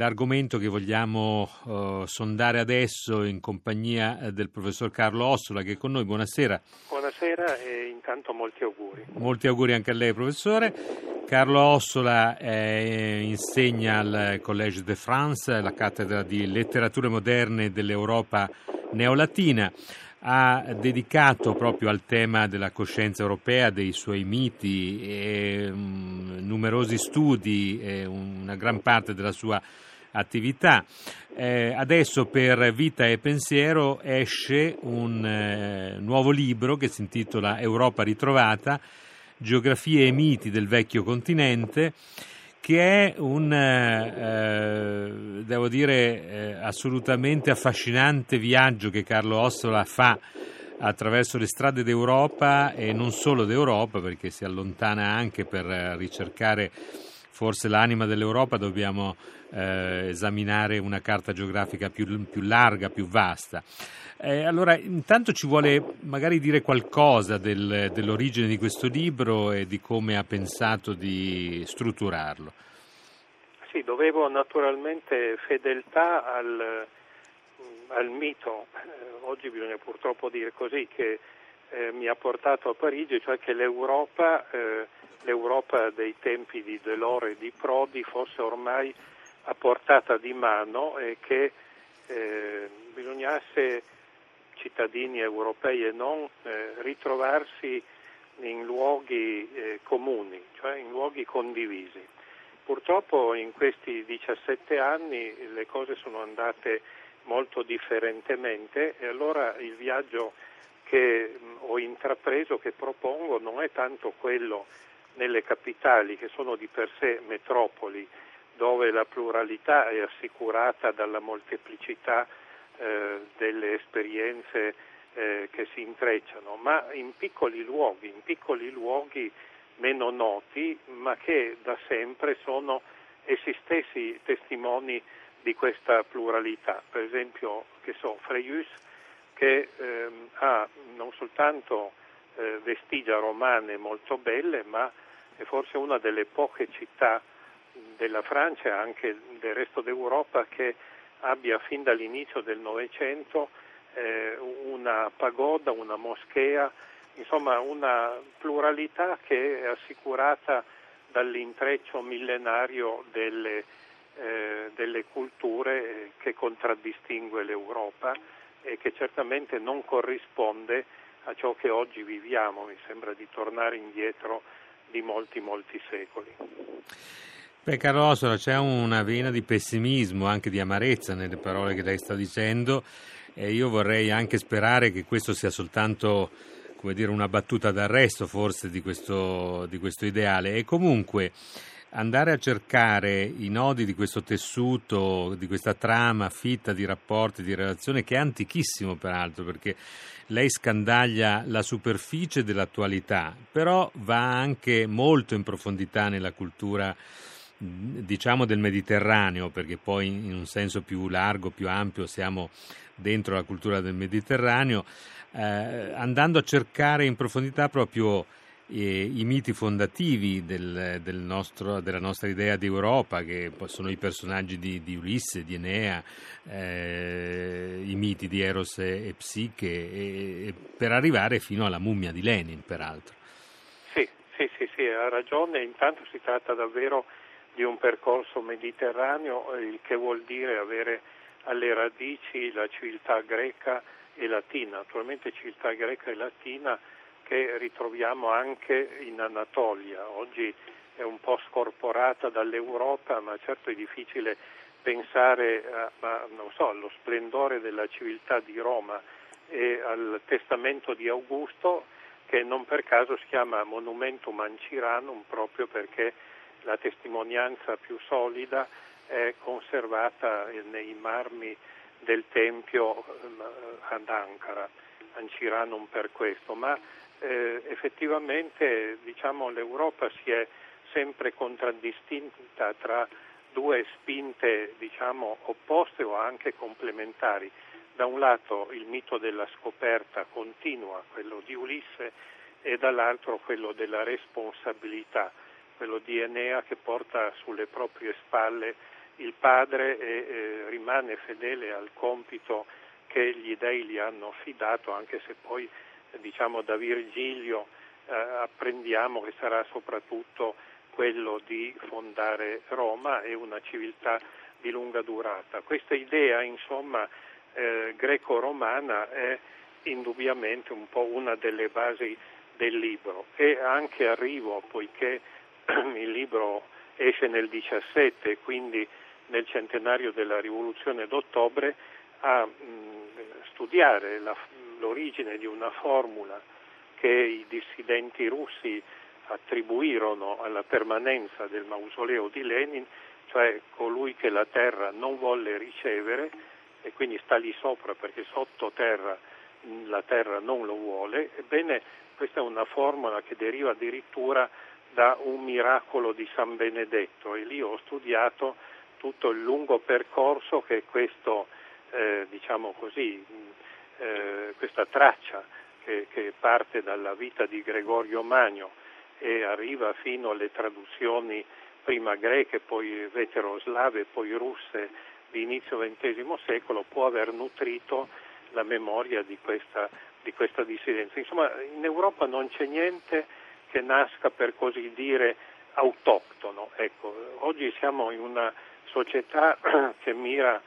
L'argomento che vogliamo uh, sondare adesso in compagnia eh, del professor Carlo Ossola che è con noi. Buonasera. Buonasera e intanto molti auguri. Molti auguri anche a lei professore. Carlo Ossola eh, insegna al Collège de France, la cattedra di letterature moderne dell'Europa neolatina ha dedicato proprio al tema della coscienza europea, dei suoi miti, e, um, numerosi studi e una gran parte della sua attività. Eh, adesso per Vita e Pensiero esce un eh, nuovo libro che si intitola Europa ritrovata, geografie e miti del vecchio continente che è un, eh, devo dire, eh, assolutamente affascinante viaggio che Carlo Ossola fa attraverso le strade d'Europa e non solo d'Europa, perché si allontana anche per ricercare forse l'anima dell'Europa, dobbiamo eh, esaminare una carta geografica più, più larga, più vasta. Eh, allora, intanto ci vuole magari dire qualcosa del, dell'origine di questo libro e di come ha pensato di strutturarlo. Sì, dovevo naturalmente fedeltà al, al mito, eh, oggi bisogna purtroppo dire così, che eh, mi ha portato a Parigi, cioè che l'Europa, eh, l'Europa dei tempi di Delors e di Prodi fosse ormai a portata di mano e che eh, bisognasse cittadini europei e non eh, ritrovarsi in luoghi eh, comuni, cioè in luoghi condivisi. Purtroppo in questi 17 anni le cose sono andate molto differentemente e allora il viaggio che ho intrapreso, che propongo, non è tanto quello nelle capitali che sono di per sé metropoli, dove la pluralità è assicurata dalla molteplicità eh, delle esperienze eh, che si intrecciano, ma in piccoli luoghi, in piccoli luoghi meno noti, ma che da sempre sono essi stessi testimoni di questa pluralità. Per esempio, che so, Frejus che ehm, ha non soltanto eh, vestigia romane molto belle, ma è forse una delle poche città della Francia e anche del resto d'Europa che abbia fin dall'inizio del Novecento eh, una pagoda, una moschea, insomma una pluralità che è assicurata dall'intreccio millenario delle, eh, delle culture che contraddistingue l'Europa e che certamente non corrisponde a ciò che oggi viviamo, mi sembra di tornare indietro di molti, molti secoli. Beh, Carlo Ossola, c'è una vena di pessimismo, anche di amarezza nelle parole che lei sta dicendo e io vorrei anche sperare che questo sia soltanto dire, una battuta d'arresto forse di questo, di questo ideale e comunque andare a cercare i nodi di questo tessuto, di questa trama fitta di rapporti, di relazioni, che è antichissimo peraltro, perché lei scandaglia la superficie dell'attualità, però va anche molto in profondità nella cultura diciamo del Mediterraneo, perché poi in un senso più largo, più ampio siamo dentro la cultura del Mediterraneo, eh, andando a cercare in profondità proprio i miti fondativi del, del nostro, della nostra idea di Europa, che sono i personaggi di, di Ulisse, di Enea, eh, i miti di Eros e, e Psiche, e, e per arrivare fino alla mummia di Lenin, peraltro. Sì, sì, sì, sì, ha ragione, intanto si tratta davvero di un percorso mediterraneo, il che vuol dire avere alle radici la civiltà greca e latina, naturalmente civiltà greca e latina che ritroviamo anche in Anatolia. Oggi è un po' scorporata dall'Europa, ma certo è difficile pensare a, ma, so, allo splendore della civiltà di Roma e al testamento di Augusto che non per caso si chiama Monumentum Anciranum proprio perché la testimonianza più solida è conservata nei marmi del Tempio ehm, ad Ankara, Anciranum per questo, ma eh, effettivamente diciamo, l'Europa si è sempre contraddistinta tra due spinte diciamo, opposte o anche complementari. Da un lato il mito della scoperta continua, quello di Ulisse, e dall'altro quello della responsabilità quello di Enea che porta sulle proprie spalle il padre e eh, rimane fedele al compito che gli dei gli hanno affidato, anche se poi diciamo da Virgilio eh, apprendiamo che sarà soprattutto quello di fondare Roma e una civiltà di lunga durata. Questa idea, insomma, eh, greco-romana è indubbiamente un po' una delle basi del libro e anche arrivo, poiché il libro esce nel 17, quindi nel centenario della rivoluzione d'ottobre, a mh, studiare la, l'origine di una formula che i dissidenti russi attribuirono alla permanenza del mausoleo di Lenin, cioè colui che la terra non volle ricevere e quindi sta lì sopra perché sottoterra la terra non lo vuole, ebbene questa è una formula che deriva addirittura da un miracolo di San Benedetto e lì ho studiato tutto il lungo percorso che questo, eh, diciamo così, eh, questa traccia che, che, parte dalla vita di Gregorio Magno e arriva fino alle traduzioni prima greche, poi veteroslave, poi russe di inizio XX secolo può aver nutrito la memoria di questa, di questa dissidenza. Insomma, in Europa non c'è niente che nasca per così dire autoctono. Ecco, oggi siamo in una società che mira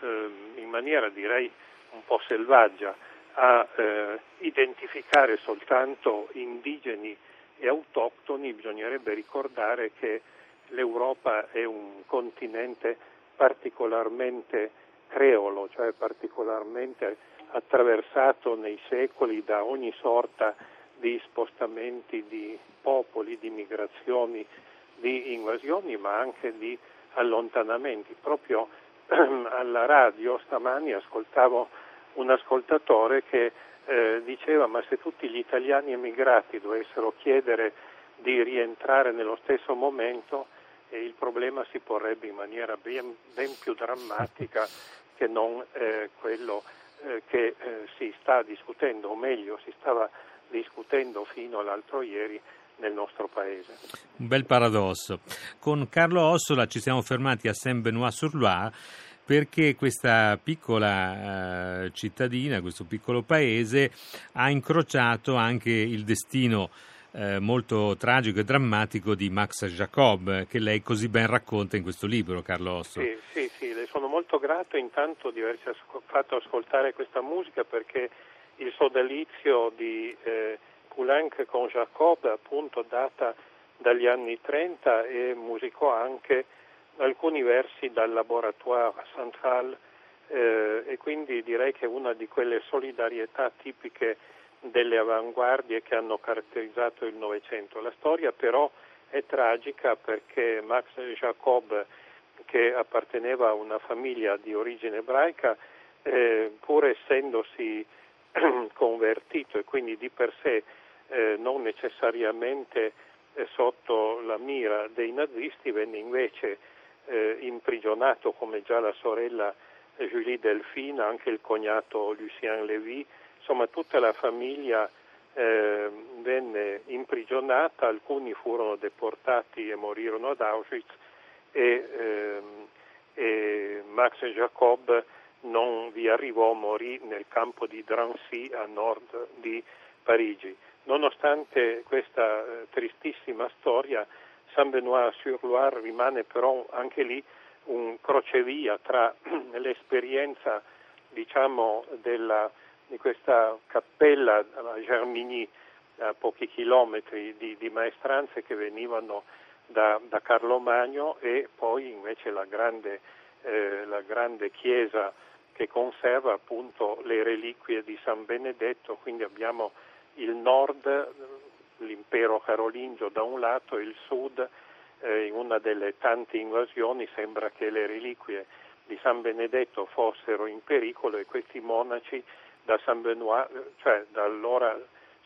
eh, in maniera direi un po' selvaggia a eh, identificare soltanto indigeni e autoctoni, bisognerebbe ricordare che l'Europa è un continente particolarmente creolo, cioè particolarmente attraversato nei secoli da ogni sorta di spostamenti di popoli, di migrazioni, di invasioni, ma anche di allontanamenti. Proprio alla radio stamani ascoltavo un ascoltatore che eh, diceva ma se tutti gli italiani emigrati dovessero chiedere di rientrare nello stesso momento eh, il problema si porrebbe in maniera ben, ben più drammatica che non eh, quello eh, che eh, si sta discutendo, o meglio si stava discutendo fino all'altro ieri nel nostro paese. Un bel paradosso. Con Carlo Ossola ci siamo fermati a Saint-Benoît-sur-Loire perché questa piccola eh, cittadina, questo piccolo paese ha incrociato anche il destino eh, molto tragico e drammatico di Max Jacob che lei così ben racconta in questo libro, Carlo Osso. Sì, sì, sì, le sono molto grato intanto di averci fatto ascoltare questa musica perché il sodalizio di eh, Poulenc con Jacob appunto data dagli anni 30 e musicò anche alcuni versi dal laboratoire central eh, e quindi direi che è una di quelle solidarietà tipiche delle avanguardie che hanno caratterizzato il Novecento. La storia però è tragica perché Max Jacob, che apparteneva a una famiglia di origine ebraica, eh, pur essendosi convertito e quindi di per sé eh, non necessariamente eh, sotto la mira dei nazisti, venne invece eh, imprigionato come già la sorella Julie Delphine, anche il cognato Lucien Lévy, insomma tutta la famiglia eh, venne imprigionata, alcuni furono deportati e morirono ad Auschwitz e, ehm, e Max Jacob non vi arrivò, morì nel campo di Drancy a nord di Parigi. Nonostante questa eh, tristissima storia, Saint-Benoît-sur-Loire rimane però anche lì un crocevia tra l'esperienza diciamo, della di questa cappella a Germigny, a pochi chilometri di, di maestranze che venivano da, da, Carlo Magno e poi invece la grande, eh, la grande chiesa che conserva appunto le reliquie di San Benedetto, quindi abbiamo il nord, l'impero carolingio da un lato e il sud, eh, in una delle tante invasioni sembra che le reliquie di San Benedetto fossero in pericolo e questi monaci da Saint Benoît, cioè da allora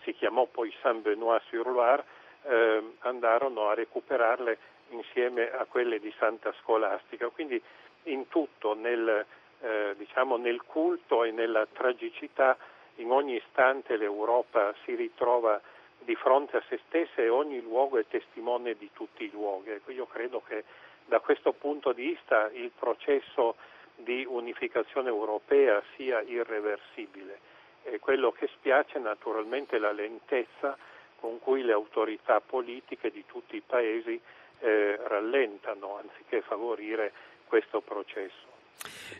si chiamò poi Saint Benoît sur Loire, eh, andarono a recuperarle insieme a quelle di Santa Scolastica. Quindi in tutto, nel, eh, diciamo nel culto e nella tragicità, in ogni istante l'Europa si ritrova di fronte a se stessa e ogni luogo è testimone di tutti i luoghi. Ecco, io credo che da questo punto di vista il processo di unificazione europea sia irreversibile. E quello che spiace naturalmente è la lentezza con cui le autorità politiche di tutti i paesi eh, rallentano anziché favorire questo processo.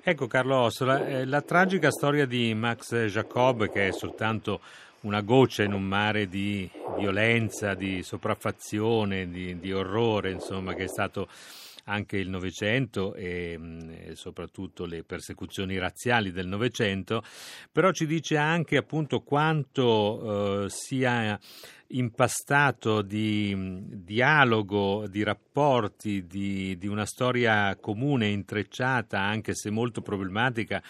Ecco Carlo Ossola, eh, la tragica storia di Max Jacob, che è soltanto una goccia in un mare di violenza, di sopraffazione, di, di orrore, insomma, che è stato anche il Novecento e, mm, soprattutto le persecuzioni razziali del Novecento, però ci dice anche appunto quanto eh, sia impastato di mm, dialogo, di rapporti, di, di, una storia comune, intrecciata, anche se molto problematica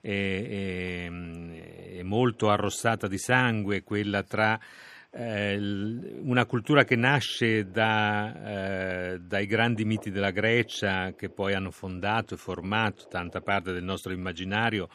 e, e, mm, e molto arrossata di sangue, quella tra eh, una cultura che nasce da, eh, dai grandi miti della Grecia che poi hanno fondato e formato tanta parte del nostro immaginario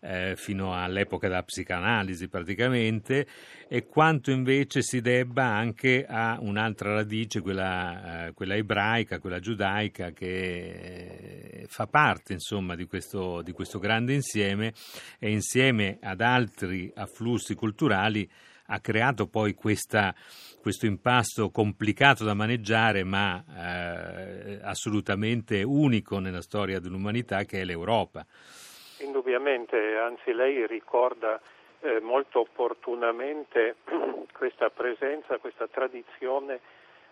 eh, fino all'epoca della psicanalisi praticamente e quanto invece si debba anche a un'altra radice, quella, eh, quella ebraica, quella giudaica che fa parte insomma di questo, di questo grande insieme e insieme ad altri afflussi culturali ha creato poi questa, questo impasto complicato da maneggiare ma eh, assolutamente unico nella storia dell'umanità che è l'Europa. Indubbiamente, anzi lei ricorda eh, molto opportunamente questa presenza, questa tradizione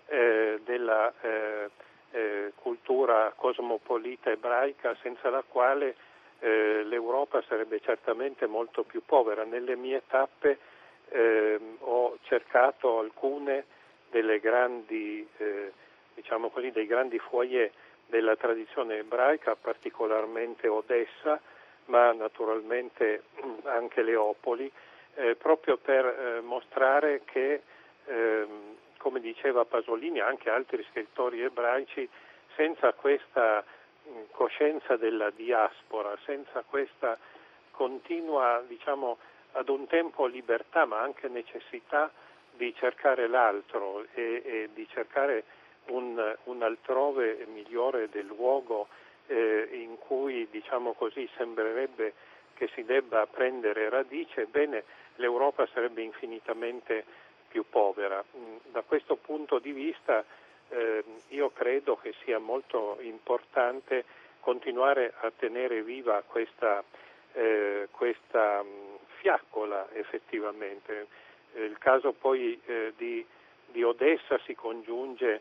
eh, della eh, eh, cultura cosmopolita ebraica senza la quale eh, l'Europa sarebbe certamente molto più povera. Nelle mie tappe eh, ho cercato alcune delle grandi, eh, diciamo così, dei grandi foyer della tradizione ebraica, particolarmente Odessa, ma naturalmente anche Leopoli, eh, proprio per eh, mostrare che, ehm, come diceva Pasolini, anche altri scrittori ebraici, senza questa coscienza della diaspora, senza questa continua, diciamo, ad un tempo libertà ma anche necessità di cercare l'altro e, e di cercare un, un, altrove migliore del luogo eh, in cui diciamo così sembrerebbe che si debba prendere radice, ebbene l'Europa sarebbe infinitamente più povera. Mm, da questo punto di vista eh, io credo che sia molto importante continuare a tenere viva questa, eh, questa mm, fiaccola effettivamente. Eh, il caso poi eh, di, di Odessa si congiunge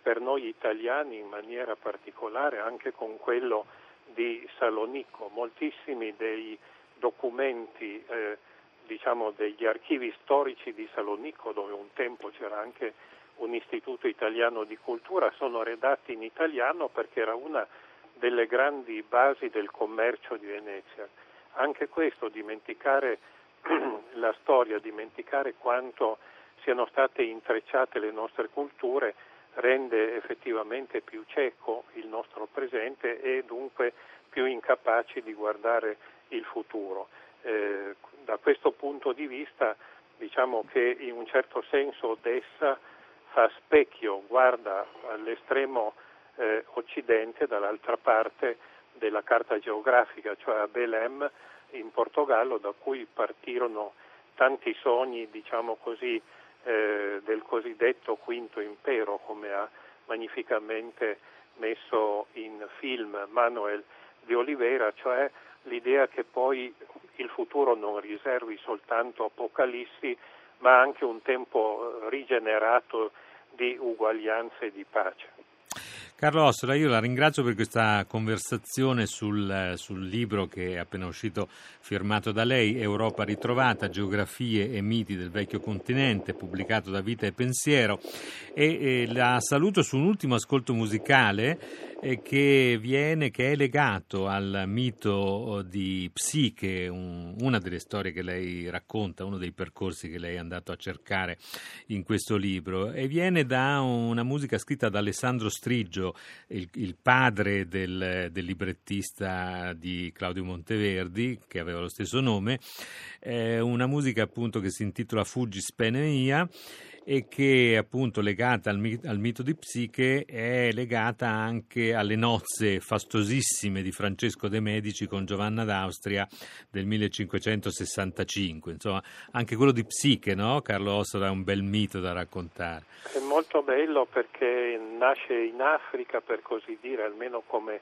per noi italiani in maniera particolare anche con quello di Salonicco. Moltissimi dei documenti, eh, diciamo degli archivi storici di Salonicco, dove un tempo c'era anche un istituto italiano di cultura, sono redatti in italiano perché era una delle grandi basi del commercio di Venezia. Anche questo, dimenticare la storia, dimenticare quanto siano state intrecciate le nostre culture, rende effettivamente più cieco il nostro presente e dunque più incapaci di guardare il futuro. Eh, da questo punto di vista diciamo che in un certo senso Odessa fa specchio, guarda all'estremo eh, occidente, dall'altra parte della carta geografica, cioè a Belém in Portogallo, da cui partirono tanti sogni, diciamo così, eh, del cosiddetto quinto impero, come ha magnificamente messo in film Manuel de Oliveira, cioè l'idea che poi il futuro non riservi soltanto apocalissi, ma anche un tempo rigenerato di uguaglianza e di pace. Carlo Ossola, io la ringrazio per questa conversazione sul, sul, libro che è appena uscito firmato da lei, Europa ritrovata, geografie e miti del vecchio continente, pubblicato da Vita e Pensiero. E, e la saluto su un ultimo ascolto musicale eh, che, viene, che è legato al mito di Psiche, un, una delle storie che lei racconta, uno dei percorsi che lei è andato a cercare in questo libro, e viene da una musica scritta da Alessandro Striggio, il, il padre del, del, librettista di Claudio Monteverdi, che aveva lo stesso nome, eh, una musica appunto che si intitola Fuggi Spene Mia e che appunto legata al, al, mito di Psiche è legata anche alle nozze fastosissime di Francesco de' Medici con Giovanna d'Austria del 1565. Insomma, anche quello di Psiche, no? Carlo Ossola è un bel mito da raccontare. È molto bello perché nasce in Africa, per così dire, almeno come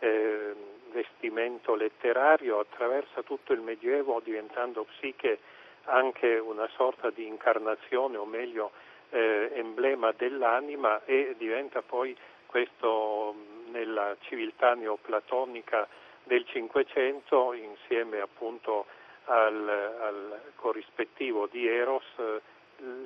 eh, vestimento letterario, attraversa tutto il Medioevo diventando Psiche anche una sorta di incarnazione o meglio eh, emblema dell'anima e diventa poi questo nella civiltà neoplatonica del Cinquecento insieme appunto al, al corrispettivo di Eros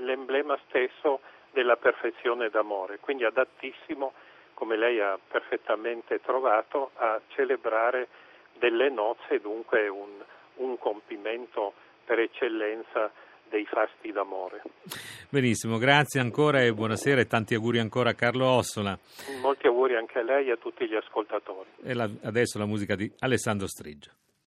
l'emblema stesso della perfezione d'amore, quindi adattissimo, come lei ha perfettamente trovato, a celebrare delle nozze, dunque un, un compimento per eccellenza dei fasti d'amore. Benissimo, grazie ancora e buonasera e tanti auguri ancora a Carlo Ossola. Molti auguri anche a lei e a tutti gli ascoltatori. E la, adesso la musica di Alessandro Striggia.